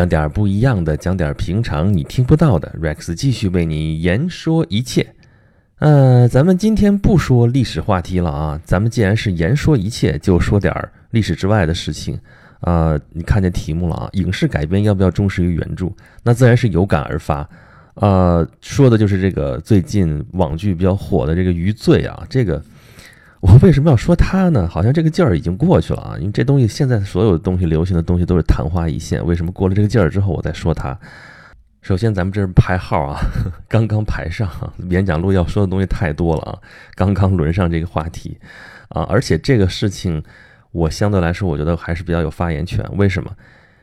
讲点不一样的，讲点平常你听不到的。Rex 继续为你言说一切。呃，咱们今天不说历史话题了啊，咱们既然是言说一切，就说点历史之外的事情。啊，你看见题目了啊？影视改编要不要忠实于原著？那自然是有感而发。呃，说的就是这个最近网剧比较火的这个《余罪》啊，这个。我为什么要说它呢？好像这个劲儿已经过去了啊！因为这东西现在所有的东西流行的东西都是昙花一现。为什么过了这个劲儿之后我再说它？首先咱们这是排号啊，刚刚排上 演讲录要说的东西太多了啊，刚刚轮上这个话题啊，而且这个事情我相对来说我觉得还是比较有发言权。为什么？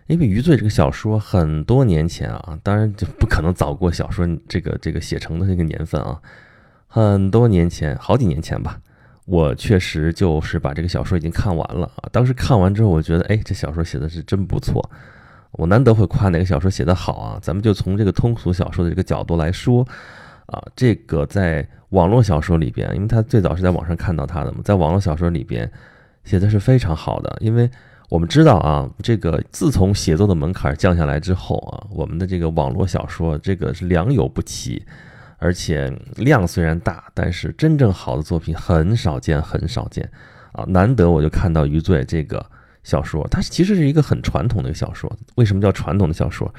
因为《余罪》这个小说很多年前啊，当然就不可能早过小说这个这个写成的这个年份啊，很多年前，好几年前吧。我确实就是把这个小说已经看完了啊！当时看完之后，我觉得，哎，这小说写的是真不错。我难得会夸哪个小说写得好啊！咱们就从这个通俗小说的这个角度来说，啊，这个在网络小说里边，因为他最早是在网上看到他的嘛，在网络小说里边写的是非常好的。因为我们知道啊，这个自从写作的门槛降下来之后啊，我们的这个网络小说这个是良莠不齐。而且量虽然大，但是真正好的作品很少见，很少见啊！难得我就看到《余罪》这个小说，它其实是一个很传统的一个小说。为什么叫传统的小说？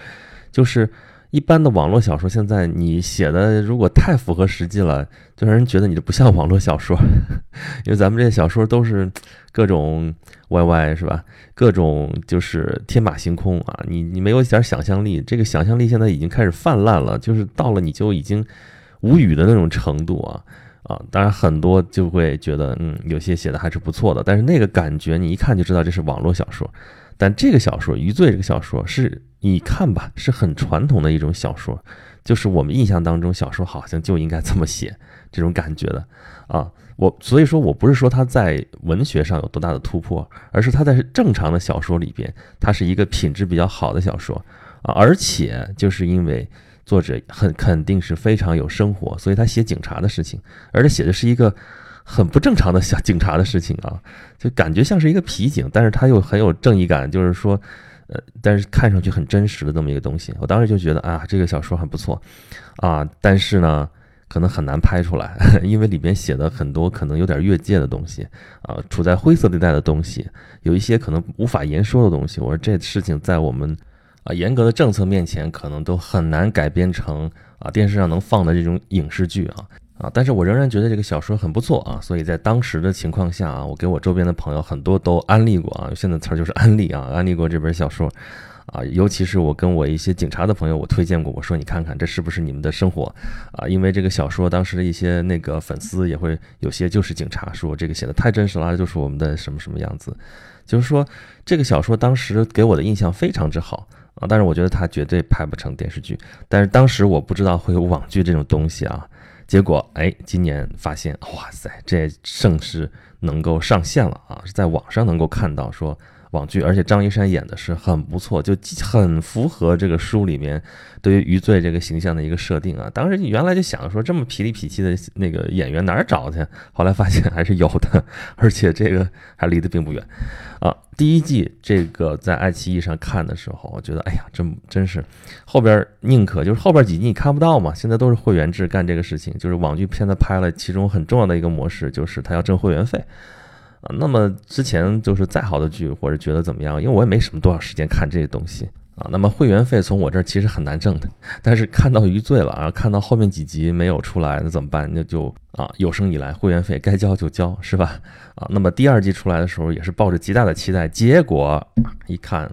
就是一般的网络小说，现在你写的如果太符合实际了，就让人觉得你这不像网络小说。因为咱们这些小说都是各种 YY 是吧？各种就是天马行空啊！你你没有一点想象力，这个想象力现在已经开始泛滥了，就是到了你就已经。无语的那种程度啊啊！当然很多就会觉得，嗯，有些写的还是不错的，但是那个感觉你一看就知道这是网络小说。但这个小说《余罪》这个小说是你看吧，是很传统的一种小说，就是我们印象当中小说好像就应该这么写这种感觉的啊。我所以说我不是说他在文学上有多大的突破，而是他在正常的小说里边，它是一个品质比较好的小说啊，而且就是因为。作者很肯定是非常有生活，所以他写警察的事情，而且写的是一个很不正常的小警察的事情啊，就感觉像是一个皮警，但是他又很有正义感，就是说，呃，但是看上去很真实的这么一个东西。我当时就觉得啊，这个小说很不错啊，但是呢，可能很难拍出来，因为里边写的很多可能有点越界的东西啊，处在灰色地带的东西，有一些可能无法言说的东西。我说这事情在我们。啊，严格的政策面前，可能都很难改编成啊电视上能放的这种影视剧啊啊！但是我仍然觉得这个小说很不错啊，所以在当时的情况下啊，我给我周边的朋友很多都安利过啊，现在词儿就是安利啊，安利过这本小说啊，尤其是我跟我一些警察的朋友，我推荐过，我说你看看这是不是你们的生活啊？因为这个小说当时的一些那个粉丝也会有些就是警察说这个写的太真实了，就是我们的什么什么样子，就是说这个小说当时给我的印象非常之好。啊，但是我觉得它绝对拍不成电视剧。但是当时我不知道会有网剧这种东西啊，结果哎，今年发现，哇塞，这盛世能够上线了啊，是在网上能够看到说。网剧，而且张一山演的是很不错，就很符合这个书里面对于余罪这个形象的一个设定啊。当时你原来就想说，这么痞里痞气的那个演员哪儿找去？后来发现还是有的，而且这个还离得并不远啊。第一季这个在爱奇艺上看的时候，我觉得哎呀，真真是后边宁可就是后边几集你看不到嘛。现在都是会员制干这个事情，就是网剧现在拍了，其中很重要的一个模式就是他要挣会员费。啊，那么之前就是再好的剧或者觉得怎么样，因为我也没什么多少时间看这些东西啊。那么会员费从我这儿其实很难挣的，但是看到余罪了啊，看到后面几集没有出来，那怎么办？那就啊，有生以来会员费该交就交，是吧？啊，那么第二季出来的时候也是抱着极大的期待，结果一看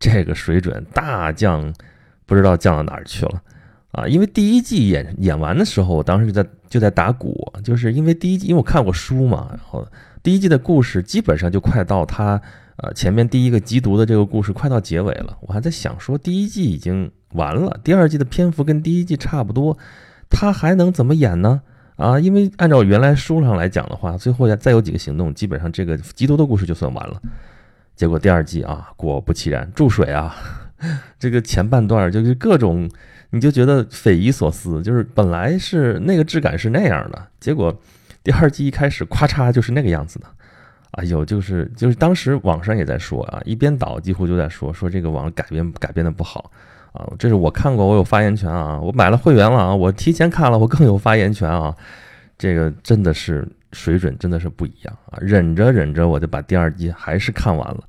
这个水准大降，不知道降到哪儿去了啊。因为第一季演演完的时候，我当时就在就在打鼓，就是因为第一季，因为我看过书嘛，然后。第一季的故事基本上就快到他呃前面第一个缉毒的这个故事快到结尾了，我还在想说第一季已经完了，第二季的篇幅跟第一季差不多，他还能怎么演呢？啊，因为按照原来书上来讲的话，最后再有几个行动，基本上这个缉毒的故事就算完了。结果第二季啊，果不其然，注水啊，这个前半段就是各种，你就觉得匪夷所思，就是本来是那个质感是那样的，结果。第二季一开始，咵嚓就是那个样子的，哎呦就是就是当时网上也在说啊，一边倒几乎就在说说这个网改编改编的不好。啊，这是我看过，我有发言权啊，我买了会员了啊，我提前看了，我更有发言权啊，这个真的是水准真的是不一样啊，忍着忍着我就把第二季还是看完了，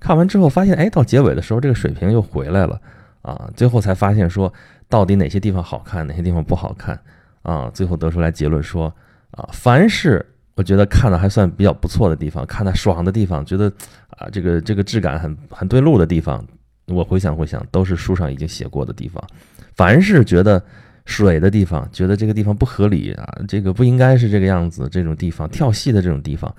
看完之后发现哎，到结尾的时候这个水平又回来了。啊，最后才发现说到底哪些地方好看，哪些地方不好看啊，最后得出来结论说啊，凡是。我觉得看的还算比较不错的地方，看的爽的地方，觉得啊，这个这个质感很很对路的地方，我回想回想，都是书上已经写过的地方。凡是觉得水的地方，觉得这个地方不合理啊，这个不应该是这个样子，这种地方跳戏的这种地方，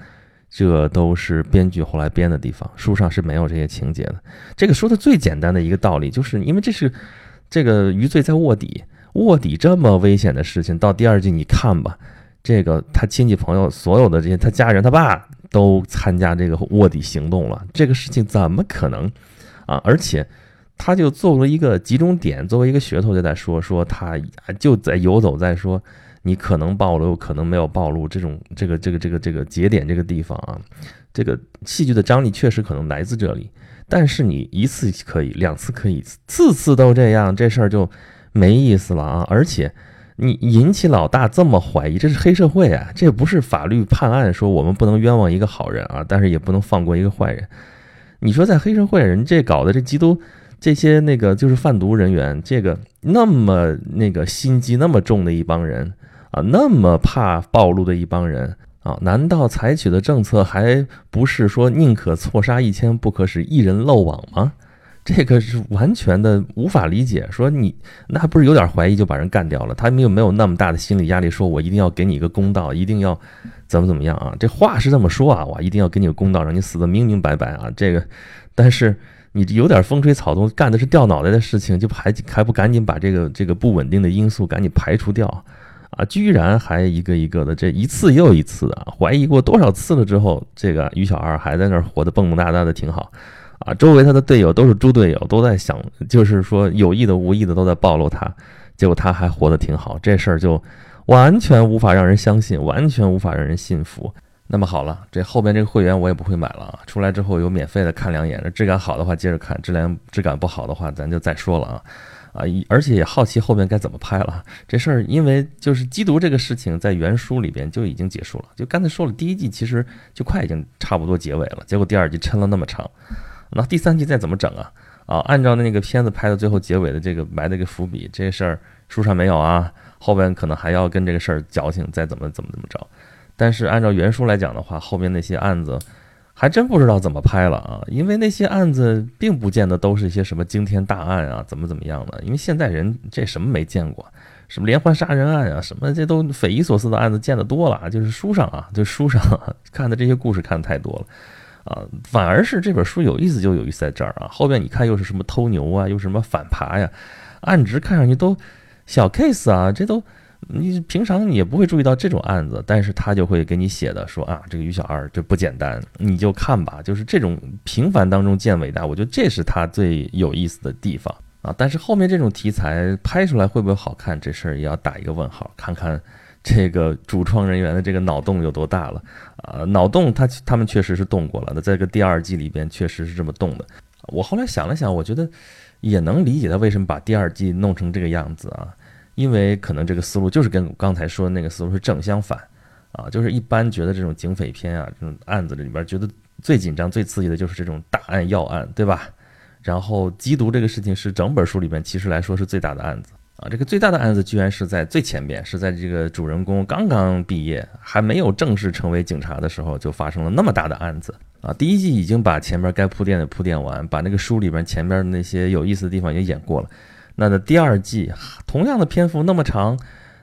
这都是编剧后来编的地方，书上是没有这些情节的。这个说的最简单的一个道理，就是因为这是这个余罪在卧底，卧底这么危险的事情，到第二季你看吧。这个他亲戚朋友所有的这些他家人他爸都参加这个卧底行动了，这个事情怎么可能啊？而且他就作为一个集中点，作为一个噱头就在说说他就在游走在说你可能暴露，可能没有暴露这种这个这个这个这个节点这个地方啊，这个戏剧的张力确实可能来自这里，但是你一次可以，两次可以，次次都这样，这事儿就没意思了啊！而且。你引起老大这么怀疑，这是黑社会啊！这不是法律判案说我们不能冤枉一个好人啊，但是也不能放过一个坏人。你说在黑社会，人这搞的这基督这些那个就是贩毒人员，这个那么那个心机那么重的一帮人啊，那么怕暴露的一帮人啊，难道采取的政策还不是说宁可错杀一千，不可使一人漏网吗？这个是完全的无法理解，说你那不是有点怀疑就把人干掉了？他们又没有那么大的心理压力？说我一定要给你一个公道，一定要怎么怎么样啊？这话是这么说啊，我一定要给你个公道，让你死的明明白白啊！这个，但是你有点风吹草动，干的是掉脑袋的事情，就还还不赶紧把这个这个不稳定的因素赶紧排除掉啊？居然还一个一个的，这一次又一次啊！怀疑过多少次了之后，这个于小二还在那儿活得蹦蹦哒哒的挺好。啊，周围他的队友都是猪队友，都在想，就是说有意的、无意的都在暴露他，结果他还活得挺好，这事儿就完全无法让人相信，完全无法让人信服。那么好了，这后边这个会员我也不会买了啊，出来之后有免费的看两眼，质感好的话接着看，质量质感不好的话咱就再说了啊啊！而且也好奇后面该怎么拍了这事儿，因为就是缉毒这个事情在原书里边就已经结束了，就刚才说了，第一季其实就快已经差不多结尾了，结果第二季抻了那么长。那第三季再怎么整啊？啊，按照那个片子拍到最后结尾的这个埋的一个伏笔，这事儿书上没有啊，后边可能还要跟这个事儿矫情，再怎么怎么怎么着。但是按照原书来讲的话，后边那些案子还真不知道怎么拍了啊，因为那些案子并不见得都是一些什么惊天大案啊，怎么怎么样的。因为现在人这什么没见过，什么连环杀人案啊，什么这都匪夷所思的案子见得多了啊，就是书上啊，就书上看的这些故事看的太多了。啊，反而是这本书有意思，就有意思在这儿啊。后边你看又是什么偷牛啊，又什么反扒呀，案值看上去都小 case 啊，这都你平常也不会注意到这种案子，但是他就会给你写的说啊，这个于小二这不简单，你就看吧，就是这种平凡当中见伟大，我觉得这是他最有意思的地方啊。但是后面这种题材拍出来会不会好看，这事儿也要打一个问号，看看。这个主创人员的这个脑洞有多大了啊？脑洞他他们确实是动过了，那在这个第二季里边确实是这么动的。我后来想了想，我觉得也能理解他为什么把第二季弄成这个样子啊，因为可能这个思路就是跟刚才说的那个思路是正相反啊，就是一般觉得这种警匪片啊，这种案子里边觉得最紧张、最刺激的就是这种大案要案，对吧？然后缉毒这个事情是整本书里边其实来说是最大的案子。啊，这个最大的案子居然是在最前边，是在这个主人公刚刚毕业，还没有正式成为警察的时候，就发生了那么大的案子啊！第一季已经把前面该铺垫的铺垫完，把那个书里边前边的那些有意思的地方也演过了。那的第二季同样的篇幅那么长，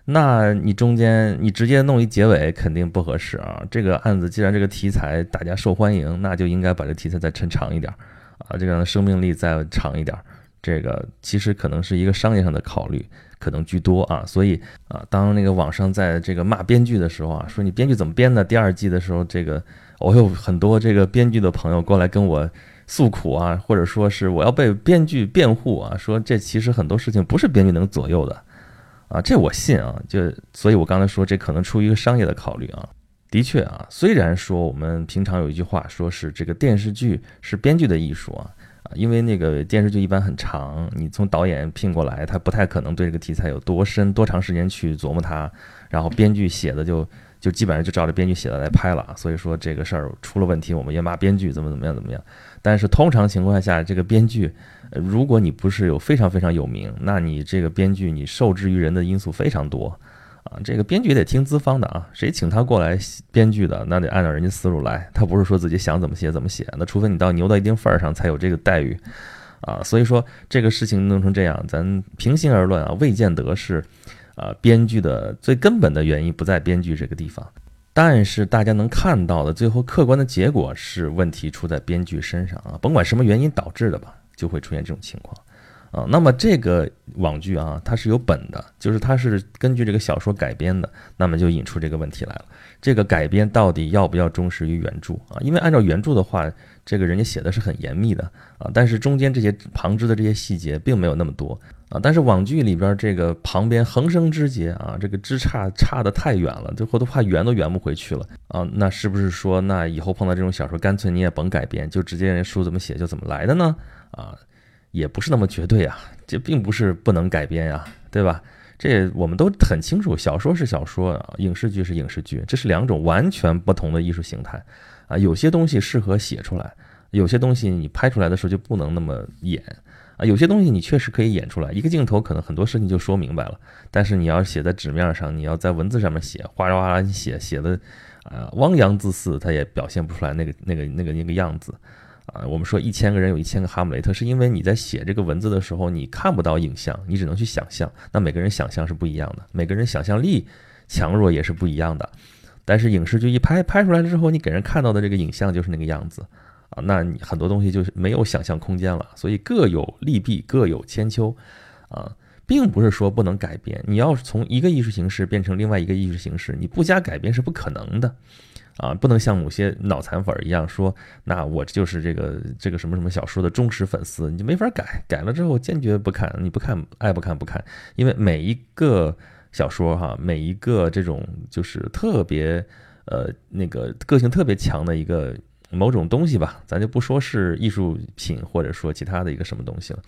那你中间你直接弄一结尾肯定不合适啊！这个案子既然这个题材大家受欢迎，那就应该把这题材再抻长一点啊，这个生命力再长一点。这个其实可能是一个商业上的考虑，可能居多啊，所以啊，当那个网上在这个骂编剧的时候啊，说你编剧怎么编的？第二季的时候，这个我有很多这个编剧的朋友过来跟我诉苦啊，或者说是我要被编剧辩护啊，说这其实很多事情不是编剧能左右的啊，这我信啊，就所以我刚才说这可能出于一个商业的考虑啊。的确啊，虽然说我们平常有一句话，说是这个电视剧是编剧的艺术啊啊，因为那个电视剧一般很长，你从导演聘过来，他不太可能对这个题材有多深多长时间去琢磨它，然后编剧写的就就基本上就照着编剧写的来拍了，啊所以说这个事儿出了问题，我们也骂编剧怎么怎么样怎么样。但是通常情况下，这个编剧，如果你不是有非常非常有名，那你这个编剧你受制于人的因素非常多。啊，这个编剧得听资方的啊，谁请他过来编剧的，那得按照人家思路来，他不是说自己想怎么写怎么写，那除非你到牛到一定份儿上才有这个待遇，啊，所以说这个事情弄成这样，咱平心而论啊，未见得是，啊，编剧的最根本的原因不在编剧这个地方，但是大家能看到的最后客观的结果是问题出在编剧身上啊，甭管什么原因导致的吧，就会出现这种情况。啊，那么这个网剧啊，它是有本的，就是它是根据这个小说改编的，那么就引出这个问题来了。这个改编到底要不要忠实于原著啊？因为按照原著的话，这个人家写的是很严密的啊，但是中间这些旁支的这些细节并没有那么多啊。但是网剧里边这个旁边横生枝节啊，这个枝杈差的太远了，最后都怕圆都圆不回去了啊。那是不是说，那以后碰到这种小说，干脆你也甭改编，就直接人书怎么写就怎么来的呢？啊？也不是那么绝对啊，这并不是不能改编呀，对吧？这我们都很清楚，小说是小说啊，影视剧是影视剧，这是两种完全不同的艺术形态啊。有些东西适合写出来，有些东西你拍出来的时候就不能那么演啊。有些东西你确实可以演出来，一个镜头可能很多事情就说明白了，但是你要写在纸面上，你要在文字上面写，哗啦哗啦你写，写的啊汪洋恣肆，它也表现不出来那个那个那个那个样子。啊，我们说一千个人有一千个哈姆雷特，是因为你在写这个文字的时候，你看不到影像，你只能去想象。那每个人想象是不一样的，每个人想象力强弱也是不一样的。但是影视剧一拍拍出来之后，你给人看到的这个影像就是那个样子啊，那你很多东西就是没有想象空间了。所以各有利弊，各有千秋啊，并不是说不能改变。你要从一个艺术形式变成另外一个艺术形式，你不加改变是不可能的。啊，不能像某些脑残粉一样说，那我就是这个这个什么什么小说的忠实粉丝，你就没法改，改了之后坚决不看，你不看爱不看不看，因为每一个小说哈，每一个这种就是特别呃那个个性特别强的一个某种东西吧，咱就不说是艺术品或者说其他的一个什么东西了，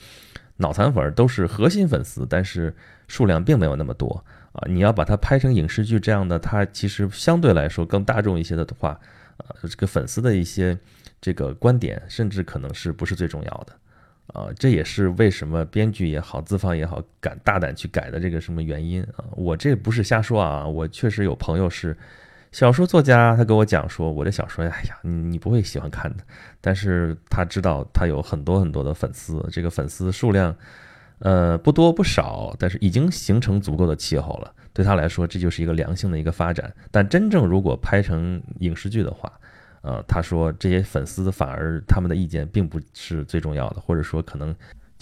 脑残粉都是核心粉丝，但是数量并没有那么多。啊，你要把它拍成影视剧这样的，它其实相对来说更大众一些的话，呃，这个粉丝的一些这个观点，甚至可能是不是最重要的，啊，这也是为什么编剧也好，资方也好，敢大胆去改的这个什么原因啊？我这不是瞎说啊，我确实有朋友是小说作家，他跟我讲说，我的小说，哎呀，你你不会喜欢看的，但是他知道他有很多很多的粉丝，这个粉丝数量。呃，不多不少，但是已经形成足够的气候了。对他来说，这就是一个良性的一个发展。但真正如果拍成影视剧的话，呃，他说这些粉丝反而他们的意见并不是最重要的，或者说可能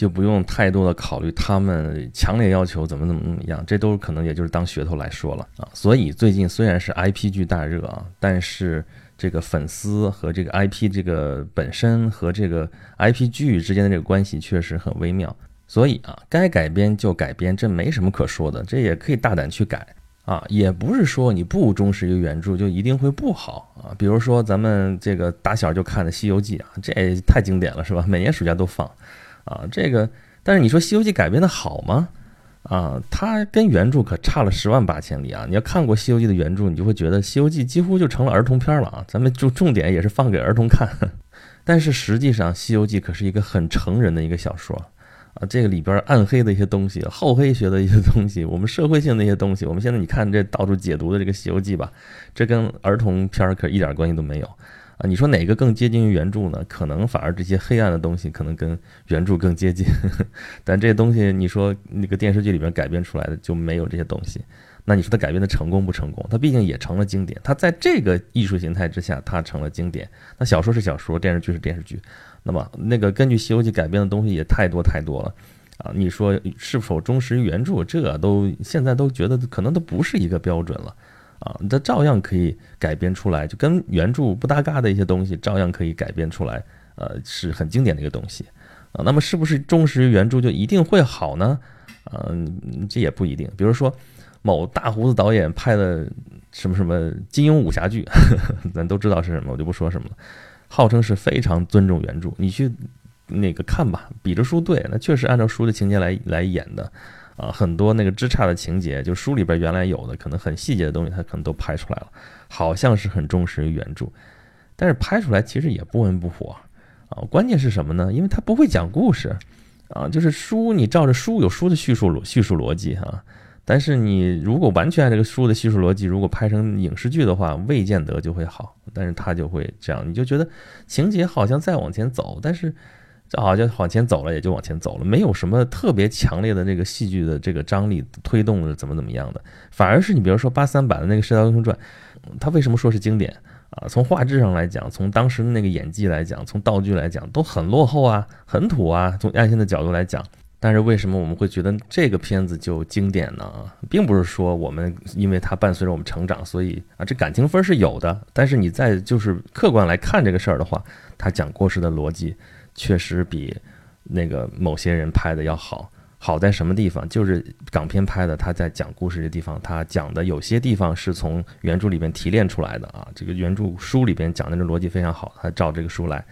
就不用太多的考虑他们强烈要求怎么怎么怎么样，这都可能也就是当噱头来说了啊。所以最近虽然是 IP 剧大热啊，但是这个粉丝和这个 IP 这个本身和这个 IP 剧之间的这个关系确实很微妙。所以啊，该改编就改编，这没什么可说的，这也可以大胆去改啊，也不是说你不忠实于原著就一定会不好啊。比如说咱们这个打小就看的《西游记》啊，这也太经典了，是吧？每年暑假都放啊。这个，但是你说《西游记》改编的好吗？啊，它跟原著可差了十万八千里啊！你要看过《西游记》的原著，你就会觉得《西游记》几乎就成了儿童片了啊。咱们就重点也是放给儿童看，但是实际上《西游记》可是一个很成人的一个小说。啊，这个里边暗黑的一些东西，厚黑学的一些东西，我们社会性的一些东西，我们现在你看这到处解读的这个《西游记》吧，这跟儿童片可一点关系都没有啊！你说哪个更接近于原著呢？可能反而这些黑暗的东西可能跟原著更接近，但这些东西你说那个电视剧里边改编出来的就没有这些东西，那你说它改编的成功不成功？它毕竟也成了经典，它在这个艺术形态之下，它成了经典。那小说是小说，电视剧是电视剧。那么，那个根据《西游记》改编的东西也太多太多了，啊，你说是否忠实于原著？这都现在都觉得可能都不是一个标准了，啊，它照样可以改编出来，就跟原著不搭嘎的一些东西，照样可以改编出来，呃，是很经典的一个东西，啊，那么是不是忠实于原著就一定会好呢？嗯，这也不一定。比如说，某大胡子导演拍的什么什么金庸武侠剧，咱都知道是什么，我就不说什么了。号称是非常尊重原著，你去那个看吧，比着书对，那确实按照书的情节来来演的，啊，很多那个枝杈的情节，就书里边原来有的，可能很细节的东西，他可能都拍出来了，好像是很忠实于原著，但是拍出来其实也不温不火，啊，关键是什么呢？因为他不会讲故事，啊，就是书你照着书有书的叙述叙述逻辑哈。但是你如果完全按这个书的叙述逻辑，如果拍成影视剧的话，未见得就会好。但是他就会这样，你就觉得情节好像再往前走，但是这好像往前走了也就往前走了，没有什么特别强烈的那个戏剧的这个张力推动的怎么怎么样的。反而是你比如说八三版的那个《射雕英雄传》，它为什么说是经典啊？从画质上来讲，从当时的那个演技来讲，从道具来讲，都很落后啊，很土啊。从爱情的角度来讲。但是为什么我们会觉得这个片子就经典呢？并不是说我们因为它伴随着我们成长，所以啊，这感情分是有的。但是你在就是客观来看这个事儿的话，他讲故事的逻辑确实比那个某些人拍的要好。好在什么地方？就是港片拍的，他在讲故事的地方，他讲的有些地方是从原著里面提炼出来的啊。这个原著书里边讲的这逻辑非常好，他照这个书来。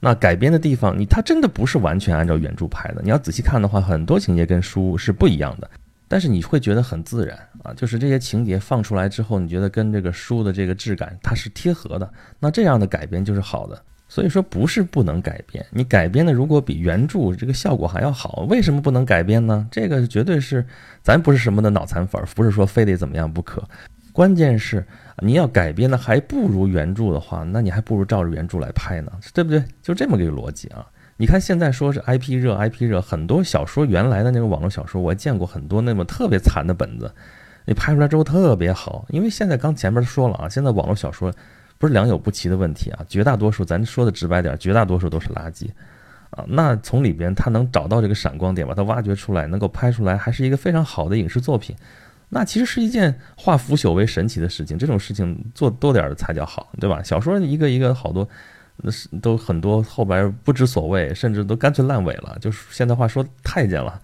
那改编的地方，你它真的不是完全按照原著拍的。你要仔细看的话，很多情节跟书是不一样的，但是你会觉得很自然啊，就是这些情节放出来之后，你觉得跟这个书的这个质感它是贴合的。那这样的改编就是好的。所以说不是不能改编，你改编的如果比原著这个效果还要好，为什么不能改编呢？这个绝对是咱不是什么的脑残粉，不是说非得怎么样不可。关键是你要改编的还不如原著的话，那你还不如照着原著来拍呢，对不对？就这么个逻辑啊！你看现在说是 IP 热，IP 热，很多小说原来的那个网络小说，我见过很多那么特别惨的本子，你拍出来之后特别好，因为现在刚前面说了啊，现在网络小说不是良莠不齐的问题啊，绝大多数咱说的直白点，绝大多数都是垃圾啊。那从里边他能找到这个闪光点，把它挖掘出来，能够拍出来，还是一个非常好的影视作品。那其实是一件化腐朽为神奇的事情，这种事情做多点儿才叫好，对吧？小说一个一个好多，那是都很多后边不知所谓，甚至都干脆烂尾了，就是现在话说太监了。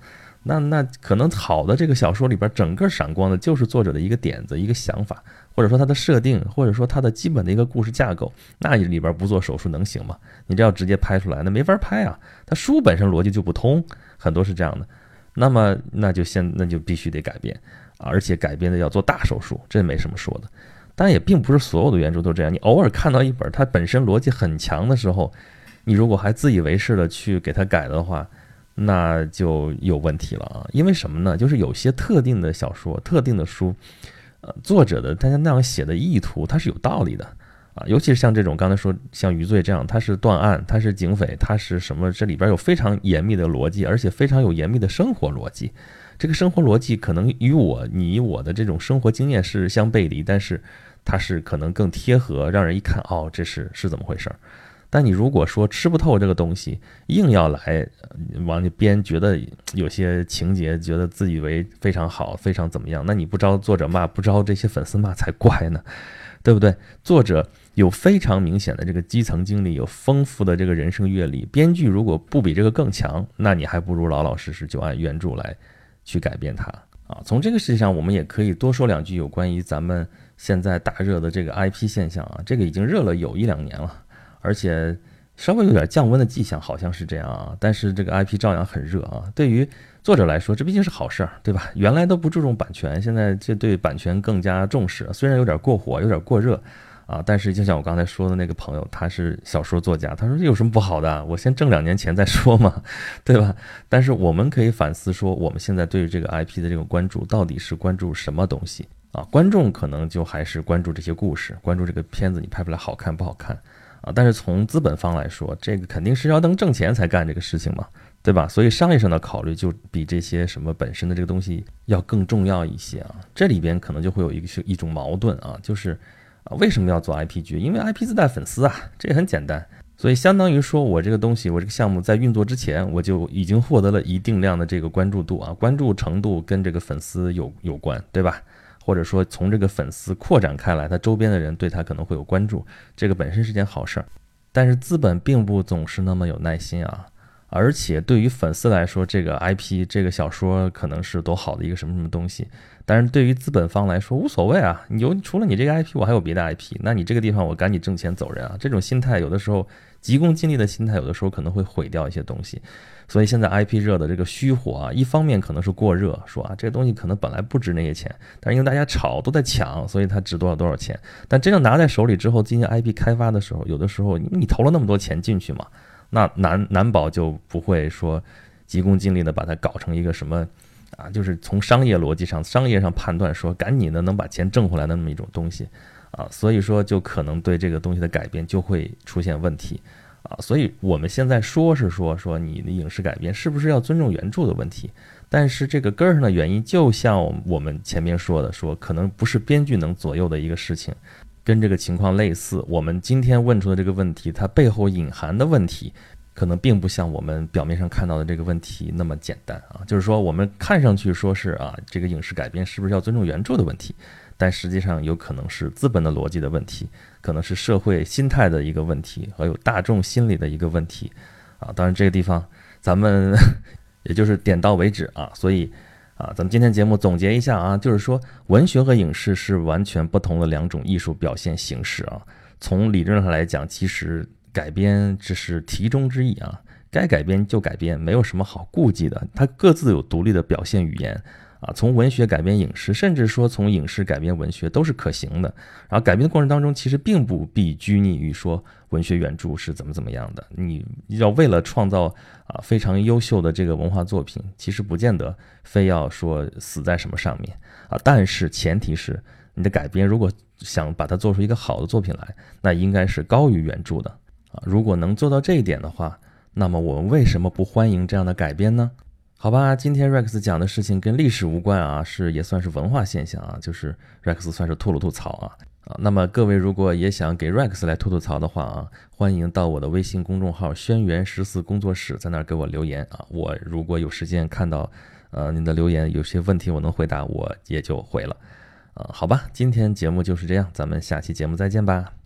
那那可能好的这个小说里边，整个闪光的就是作者的一个点子、一个想法，或者说它的设定，或者说它的基本的一个故事架构。那里边不做手术能行吗？你这要直接拍出来，那没法拍啊。它书本身逻辑就不通，很多是这样的。那么那就先那就必须得改变。而且改编的要做大手术，这没什么说的。但也并不是所有的原著都这样。你偶尔看到一本它本身逻辑很强的时候，你如果还自以为是的去给它改的话，那就有问题了啊！因为什么呢？就是有些特定的小说、特定的书，呃，作者的大家那样写的意图，它是有道理的啊。尤其是像这种刚才说像《余罪》这样，它是断案，它是警匪，它是什么？这里边有非常严密的逻辑，而且非常有严密的生活逻辑。这个生活逻辑可能与我、你、我的这种生活经验是相背离，但是它是可能更贴合，让人一看哦，这是是怎么回事儿。但你如果说吃不透这个东西，硬要来往里编，觉得有些情节觉得自以为非常好，非常怎么样，那你不招作者骂，不招这些粉丝骂才怪呢，对不对？作者有非常明显的这个基层经历，有丰富的这个人生阅历，编剧如果不比这个更强，那你还不如老老实实就按原著来。去改变它啊！从这个事情上，我们也可以多说两句有关于咱们现在大热的这个 IP 现象啊。这个已经热了有一两年了，而且稍微有点降温的迹象，好像是这样啊。但是这个 IP 照样很热啊。对于作者来说，这毕竟是好事儿，对吧？原来都不注重版权，现在这对版权更加重视，虽然有点过火，有点过热。啊，但是就像我刚才说的那个朋友，他是小说作家，他说这有什么不好的？我先挣两年钱再说嘛，对吧？但是我们可以反思说，我们现在对于这个 IP 的这种关注，到底是关注什么东西啊？观众可能就还是关注这些故事，关注这个片子你拍出来好看不好看但是从资本方来说，这个肯定是要能挣钱才干这个事情嘛，对吧？所以商业上的考虑就比这些什么本身的这个东西要更重要一些啊。这里边可能就会有一个一种矛盾啊，就是。啊，为什么要做 IP 剧？因为 IP 自带粉丝啊，这也很简单。所以相当于说我这个东西，我这个项目在运作之前，我就已经获得了一定量的这个关注度啊，关注程度跟这个粉丝有有关，对吧？或者说从这个粉丝扩展开来，他周边的人对他可能会有关注，这个本身是件好事儿。但是资本并不总是那么有耐心啊，而且对于粉丝来说，这个 IP 这个小说可能是多好的一个什么什么东西。但是对于资本方来说无所谓啊，你有除了你这个 IP，我还有别的 IP，那你这个地方我赶紧挣钱走人啊！这种心态有的时候急功近利的心态，有的时候可能会毁掉一些东西。所以现在 IP 热的这个虚火啊，一方面可能是过热，说啊这个东西可能本来不值那些钱，但是因为大家炒都在抢，所以它值多少多少钱。但真正拿在手里之后进行 IP 开发的时候，有的时候你投了那么多钱进去嘛，那难难保就不会说急功近利的把它搞成一个什么。啊，就是从商业逻辑上、商业上判断说，赶紧的能把钱挣回来的那么一种东西，啊，所以说就可能对这个东西的改编就会出现问题，啊，所以我们现在说是说说你的影视改编是不是要尊重原著的问题，但是这个根儿上的原因，就像我们前面说的，说可能不是编剧能左右的一个事情，跟这个情况类似。我们今天问出的这个问题，它背后隐含的问题。可能并不像我们表面上看到的这个问题那么简单啊，就是说我们看上去说是啊，这个影视改编是不是要尊重原著的问题，但实际上有可能是资本的逻辑的问题，可能是社会心态的一个问题和有大众心理的一个问题啊。当然这个地方咱们也就是点到为止啊，所以啊，咱们今天节目总结一下啊，就是说文学和影视是完全不同的两种艺术表现形式啊。从理论上来讲，其实。改编只是题中之意啊，该改编就改编，没有什么好顾忌的。它各自有独立的表现语言啊，从文学改编影视，甚至说从影视改编文学都是可行的。然后改编的过程当中，其实并不必拘泥于说文学原著是怎么怎么样的。你要为了创造啊非常优秀的这个文化作品，其实不见得非要说死在什么上面啊。但是前提是你的改编如果想把它做出一个好的作品来，那应该是高于原著的。啊，如果能做到这一点的话，那么我们为什么不欢迎这样的改编呢？好吧，今天 Rex 讲的事情跟历史无关啊，是也算是文化现象啊，就是 Rex 算是吐了吐槽啊啊。那么各位如果也想给 Rex 来吐吐槽的话啊，欢迎到我的微信公众号“轩辕十四工作室”在那儿给我留言啊。我如果有时间看到呃您的留言，有些问题我能回答，我也就回了。啊，好吧，今天节目就是这样，咱们下期节目再见吧。